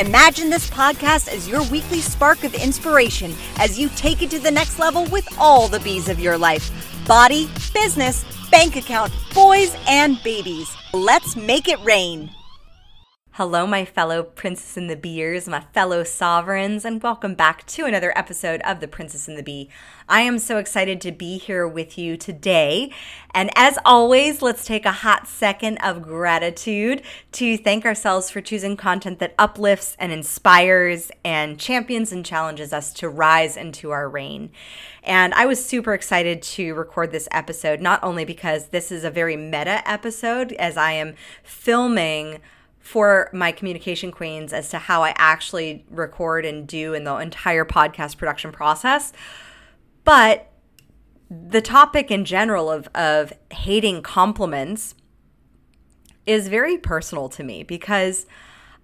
Imagine this podcast as your weekly spark of inspiration as you take it to the next level with all the bees of your life body, business, bank account, boys, and babies. Let's make it rain. Hello, my fellow Princess and the Beers, my fellow sovereigns, and welcome back to another episode of The Princess and the B. I am so excited to be here with you today. And as always, let's take a hot second of gratitude to thank ourselves for choosing content that uplifts and inspires and champions and challenges us to rise into our reign. And I was super excited to record this episode, not only because this is a very meta episode, as I am filming for my communication queens as to how I actually record and do in the entire podcast production process. But the topic in general of, of hating compliments is very personal to me because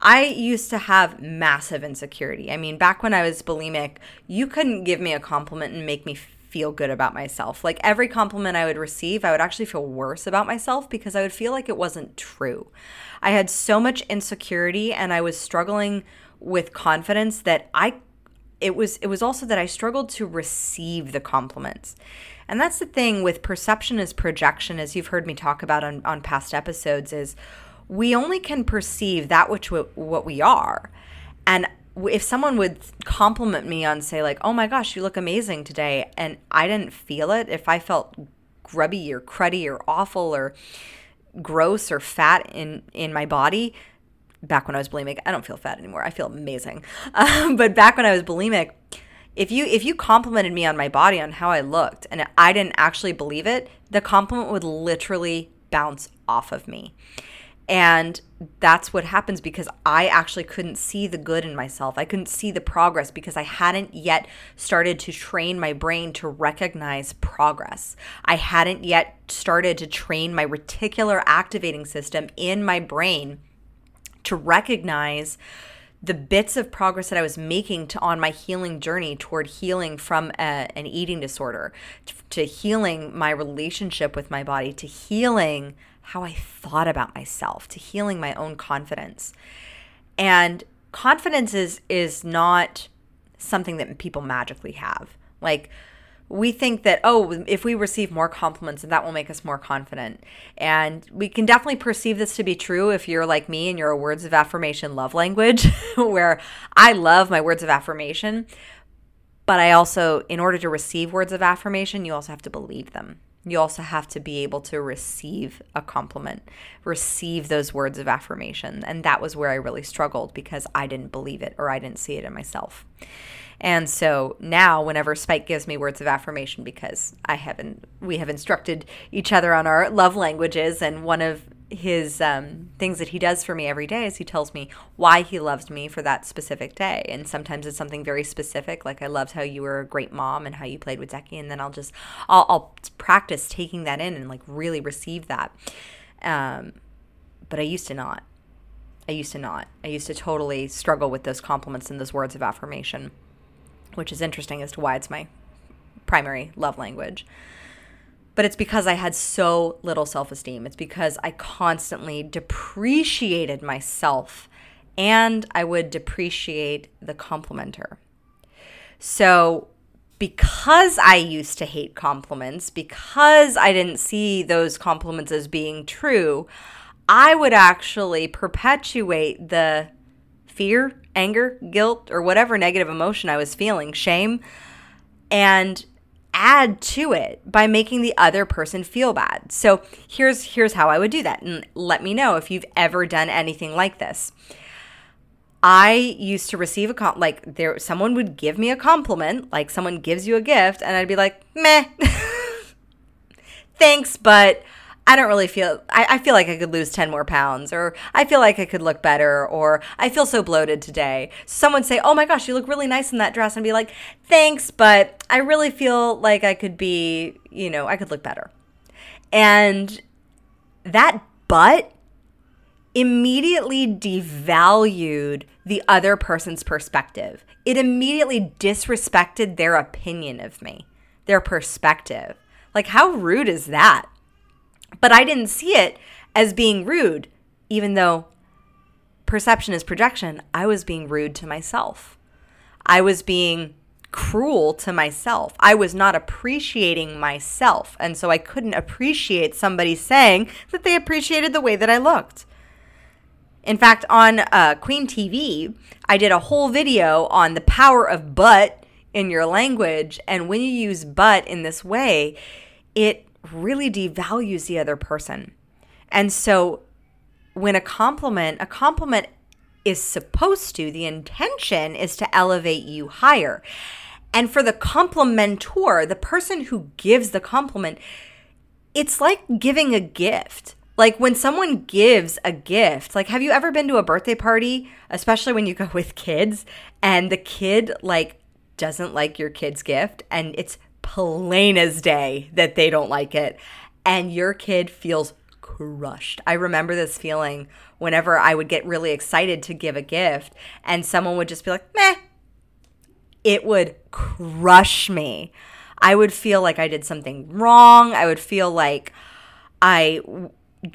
I used to have massive insecurity. I mean, back when I was bulimic, you couldn't give me a compliment and make me feel good about myself. Like every compliment I would receive, I would actually feel worse about myself because I would feel like it wasn't true. I had so much insecurity and I was struggling with confidence that I it was it was also that I struggled to receive the compliments. And that's the thing with perception as projection as you've heard me talk about on on past episodes is we only can perceive that which what we are. And if someone would compliment me on say like, "Oh my gosh, you look amazing today," and I didn't feel it, if I felt grubby or cruddy or awful or gross or fat in in my body back when I was bulimic I don't feel fat anymore I feel amazing. Um, but back when I was bulimic if you if you complimented me on my body on how I looked and I didn't actually believe it the compliment would literally bounce off of me and that's what happens because I actually couldn't see the good in myself. I couldn't see the progress because I hadn't yet started to train my brain to recognize progress. I hadn't yet started to train my reticular activating system in my brain to recognize the bits of progress that I was making to on my healing journey toward healing from a, an eating disorder, to, to healing my relationship with my body, to healing how I thought about myself, to healing my own confidence. And confidence is is not something that people magically have. Like we think that oh if we receive more compliments that will make us more confident and we can definitely perceive this to be true if you're like me and you're a words of affirmation love language where i love my words of affirmation but i also in order to receive words of affirmation you also have to believe them you also have to be able to receive a compliment, receive those words of affirmation. And that was where I really struggled because I didn't believe it or I didn't see it in myself. And so now, whenever Spike gives me words of affirmation, because I haven't, we have instructed each other on our love languages, and one of his um, things that he does for me every day is he tells me why he loves me for that specific day. And sometimes it's something very specific, like I loved how you were a great mom and how you played with Zeki. And then I'll just, I'll, I'll practice taking that in and like really receive that. Um, but I used to not. I used to not. I used to totally struggle with those compliments and those words of affirmation, which is interesting as to why it's my primary love language but it's because I had so little self esteem. It's because I constantly depreciated myself and I would depreciate the complimenter. So, because I used to hate compliments, because I didn't see those compliments as being true, I would actually perpetuate the fear, anger, guilt, or whatever negative emotion I was feeling, shame, and add to it by making the other person feel bad. So here's here's how I would do that and let me know if you've ever done anything like this. I used to receive a com- like there someone would give me a compliment, like someone gives you a gift and I'd be like, "Meh." Thanks, but I don't really feel, I, I, feel like I could lose 10 more pounds, or I feel like I could look better, or I feel so bloated today. Someone say, Oh my gosh, you look really nice in that dress, and be like, Thanks, but I really feel like I could be, you know, I could look better. And that but immediately devalued the other person's perspective. It immediately disrespected their opinion of me, their perspective. Like, how rude is that? But I didn't see it as being rude, even though perception is projection. I was being rude to myself. I was being cruel to myself. I was not appreciating myself. And so I couldn't appreciate somebody saying that they appreciated the way that I looked. In fact, on uh, Queen TV, I did a whole video on the power of but in your language. And when you use but in this way, it really devalues the other person. And so when a compliment, a compliment is supposed to, the intention is to elevate you higher. And for the complimentor, the person who gives the compliment, it's like giving a gift. Like when someone gives a gift, like have you ever been to a birthday party, especially when you go with kids and the kid like doesn't like your kid's gift and it's plain as day that they don't like it and your kid feels crushed. I remember this feeling whenever I would get really excited to give a gift and someone would just be like, "Meh." It would crush me. I would feel like I did something wrong. I would feel like I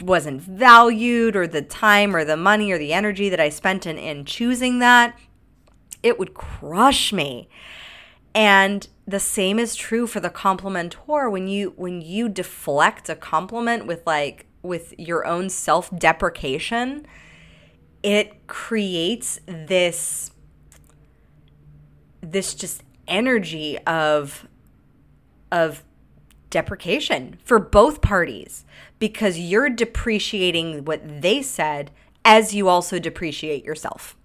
wasn't valued or the time or the money or the energy that I spent in, in choosing that, it would crush me. And the same is true for the complimentor when you when you deflect a compliment with like with your own self-deprecation, it creates this this just energy of of deprecation for both parties because you're depreciating what they said as you also depreciate yourself.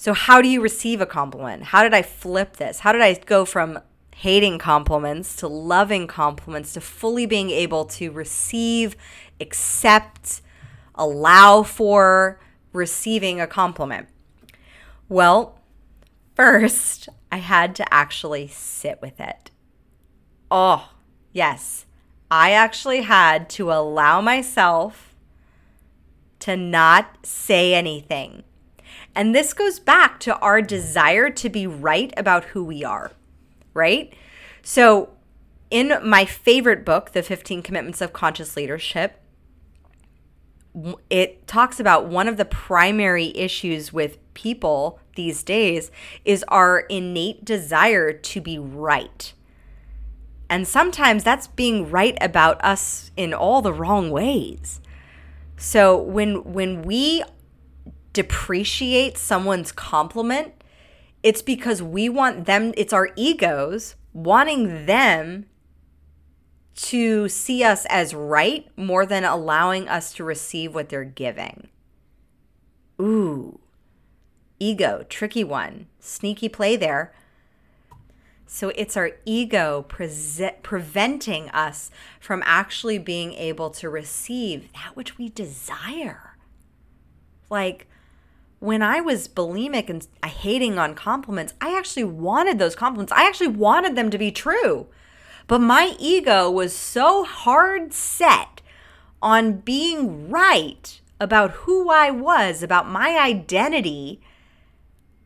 So, how do you receive a compliment? How did I flip this? How did I go from hating compliments to loving compliments to fully being able to receive, accept, allow for receiving a compliment? Well, first, I had to actually sit with it. Oh, yes. I actually had to allow myself to not say anything. And this goes back to our desire to be right about who we are, right? So, in my favorite book, The 15 Commitments of Conscious Leadership, it talks about one of the primary issues with people these days is our innate desire to be right. And sometimes that's being right about us in all the wrong ways. So when when we depreciate someone's compliment, it's because we want them it's our egos wanting them to see us as right more than allowing us to receive what they're giving. Ooh. Ego, tricky one. Sneaky play there. So it's our ego pre- preventing us from actually being able to receive that which we desire. Like when I was bulimic and uh, hating on compliments, I actually wanted those compliments. I actually wanted them to be true. But my ego was so hard set on being right about who I was, about my identity,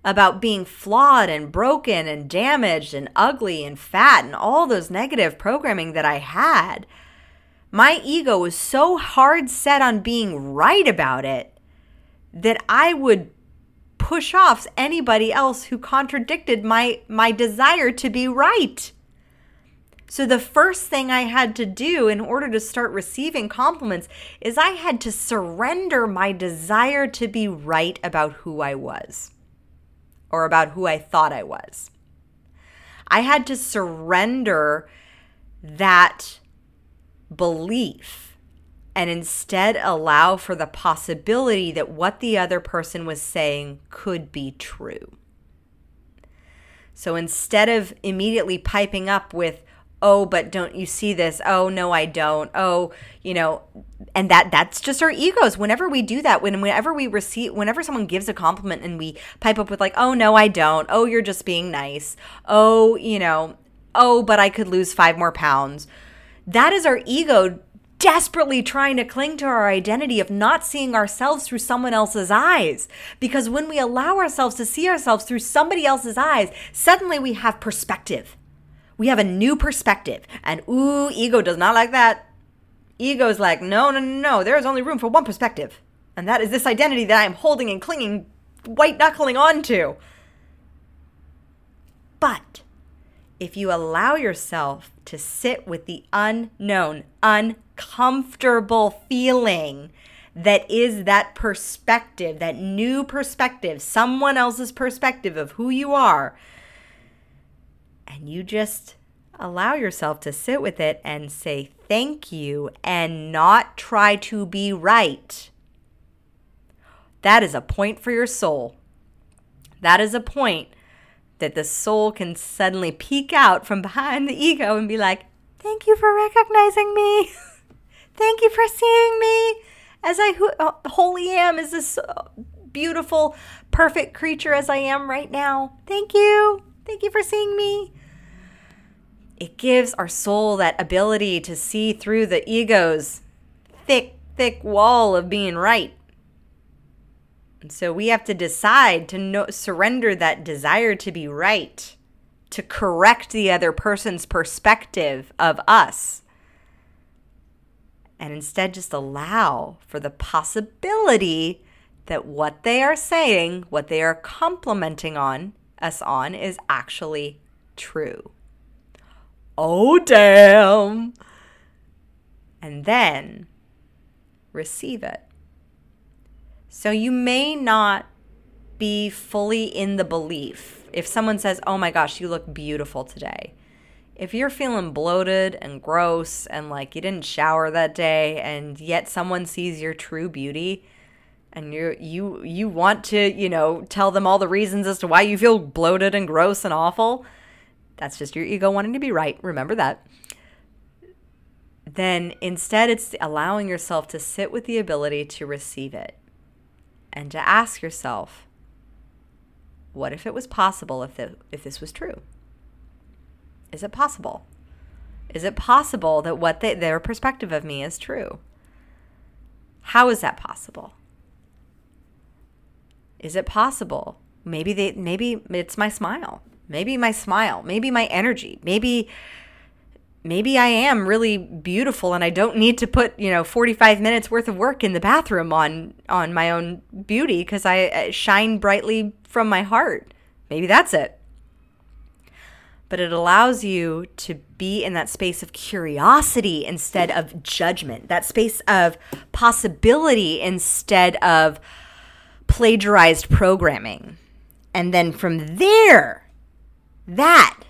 about being flawed and broken and damaged and ugly and fat and all those negative programming that I had, my ego was so hard set on being right about it that I would push off anybody else who contradicted my my desire to be right. So the first thing I had to do in order to start receiving compliments is I had to surrender my desire to be right about who I was or about who I thought I was. I had to surrender that belief and instead allow for the possibility that what the other person was saying could be true. So instead of immediately piping up with, oh but don't you see this? Oh no i don't. Oh you know and that that's just our egos. Whenever we do that when whenever we receive whenever someone gives a compliment and we pipe up with like oh no i don't. Oh you're just being nice. Oh you know oh but i could lose five more pounds. That is our ego desperately trying to cling to our identity of not seeing ourselves through someone else's eyes. Because when we allow ourselves to see ourselves through somebody else's eyes, suddenly we have perspective. We have a new perspective. And ooh, ego does not like that. Ego is like, no, no, no, no. There is only room for one perspective. And that is this identity that I am holding and clinging, white knuckling onto. But if you allow yourself to sit with the unknown, uncomfortable feeling that is that perspective, that new perspective, someone else's perspective of who you are, and you just allow yourself to sit with it and say thank you and not try to be right. That is a point for your soul. That is a point that the soul can suddenly peek out from behind the ego and be like, Thank you for recognizing me. Thank you for seeing me as I uh, wholly am, as this uh, beautiful, perfect creature as I am right now. Thank you. Thank you for seeing me it gives our soul that ability to see through the ego's thick, thick wall of being right. And so we have to decide to no- surrender that desire to be right, to correct the other person's perspective of us, and instead just allow for the possibility that what they are saying, what they are complimenting on us on, is actually true oh, damn. And then receive it. So you may not be fully in the belief. If someone says, oh my gosh, you look beautiful today. If you're feeling bloated and gross and like you didn't shower that day and yet someone sees your true beauty, and you you you want to you know tell them all the reasons as to why you feel bloated and gross and awful that's just your ego wanting to be right. Remember that. Then instead, it's allowing yourself to sit with the ability to receive it and to ask yourself, what if it was possible if, the, if this was true? Is it possible? Is it possible that what they, their perspective of me is true? How is that possible? Is it possible? Maybe they maybe it's my smile. Maybe my smile, maybe my energy, maybe maybe I am really beautiful and I don't need to put, you know, 45 minutes worth of work in the bathroom on on my own beauty I, I shine brightly from my heart. Maybe that's it. But it allows you to be in that space of curiosity instead of judgment, that space of possibility instead of plagiarized programming. And then from there, that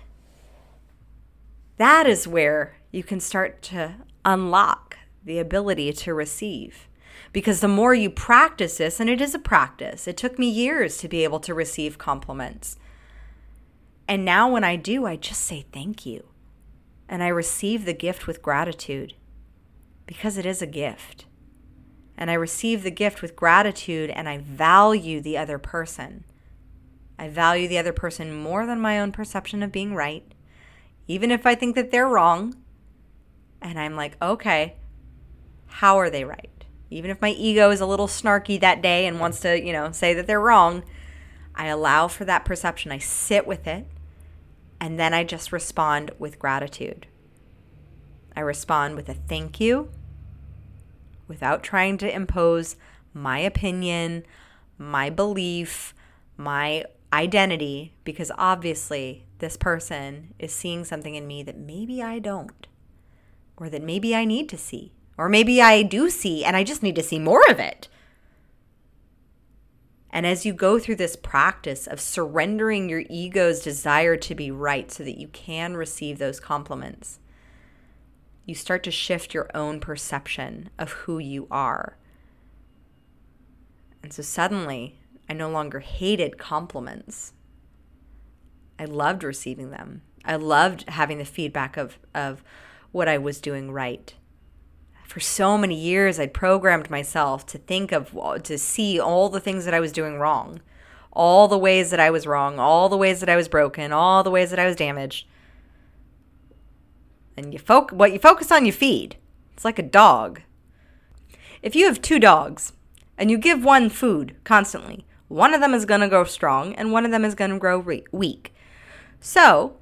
that is where you can start to unlock the ability to receive. Because the more you practice this, and it is a practice, it took me years to be able to receive compliments. And now when I do, I just say thank you. And I receive the gift with gratitude because it is a gift. And I receive the gift with gratitude and I value the other person. I value the other person more than my own perception of being right, even if I think that they're wrong. And I'm like, okay, how are they right? Even if my ego is a little snarky that day and wants to, you know, say that they're wrong, I allow for that perception. I sit with it. And then I just respond with gratitude. I respond with a thank you without trying to impose my opinion, my belief, my identity because obviously this person is seeing something in me that maybe I don't, or that maybe I need to see, or maybe I do see and I just need to see more of it. And as you go through this practice of surrendering your ego's desire to be right so that you can receive those compliments, you start to shift your own perception of who you are. And so suddenly, I no longer hated compliments. I loved receiving them. I loved having the feedback of, of what I was doing right. For so many years, I'd programmed myself to think of, uh, to see all the things that I was doing wrong, all the ways that I was wrong, all the ways that I was broken, all the ways that I was damaged. And you foc- what you focus on, you feed. It's like a dog. If you have two dogs and you give one food constantly, one of them is going to grow strong and one of them is going to grow re- weak. So,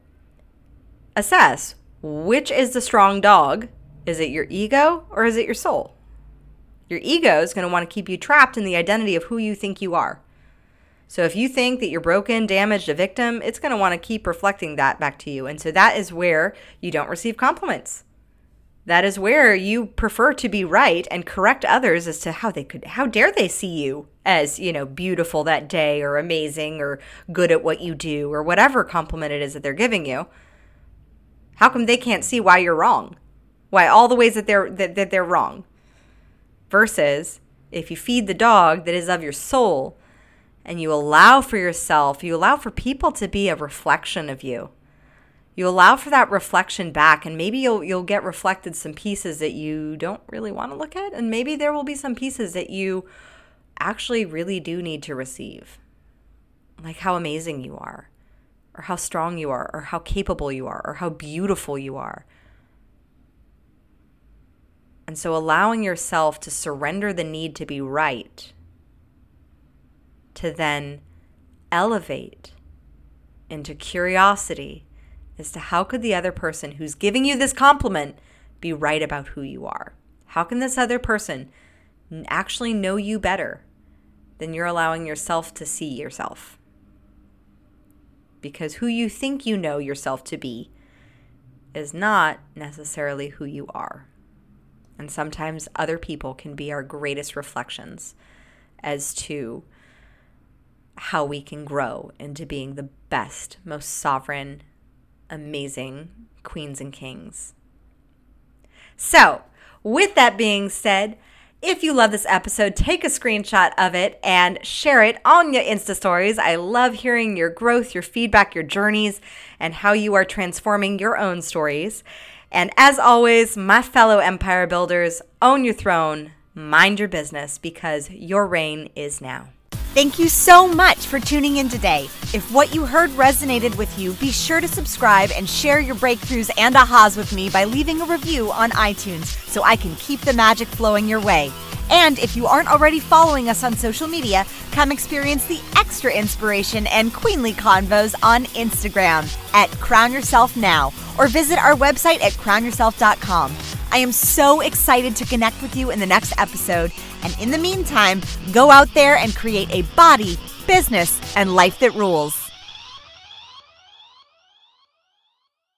assess which is the strong dog. Is it your ego or is it your soul? Your ego is going to want to keep you trapped in the identity of who you think you are. So if you think that you're broken, damaged, a victim, it's going to want to keep reflecting that back to you. And so that is where you don't receive compliments. That is where you prefer to be right and correct others as to how they could how dare they see you as, you know, beautiful that day or amazing or good at what you do or whatever compliment it is that they're giving you. How come they can't see why you're wrong? Why all the ways that they're that, that they're wrong? Versus if you feed the dog that is of your soul and you allow for yourself, you allow for people to be a reflection of you. You allow for that reflection back and maybe you'll you'll get reflected some pieces that you don't really want to look at and maybe there will be some pieces that you actually really do need to receive. Like how amazing you are or how strong you are or how capable you are or how beautiful you are and so allowing yourself to surrender the need to be right to then elevate into curiosity as to how could the other person who's giving you this compliment be right about who you are? How can this other person actually know you better than you're allowing yourself to see yourself? Because who you think you know yourself to be is not necessarily who you are. And sometimes other people can be our greatest reflections as to how we can grow into being the best, most sovereign, amazing queens and kings. So, with that being said, if you love this episode, take a screenshot of it and share it on your Insta stories. I love hearing your growth, your feedback, your journeys, and how you are transforming your own stories. And as always, my fellow empire builders, own your throne, mind your business, because your reign is now. Thank you so much for tuning in today. If what you heard resonated with you, be sure to subscribe and share your breakthroughs and ahas with me by leaving a review on iTunes so I can keep the magic flowing your way. And if you aren't already following us on social media, come experience the extra inspiration and queenly convos on Instagram at Crown Yourself Now or visit our website at crownyourself.com. I am so excited to connect with you in the next episode. And in the meantime, go out there and create a body, business, and life that rules.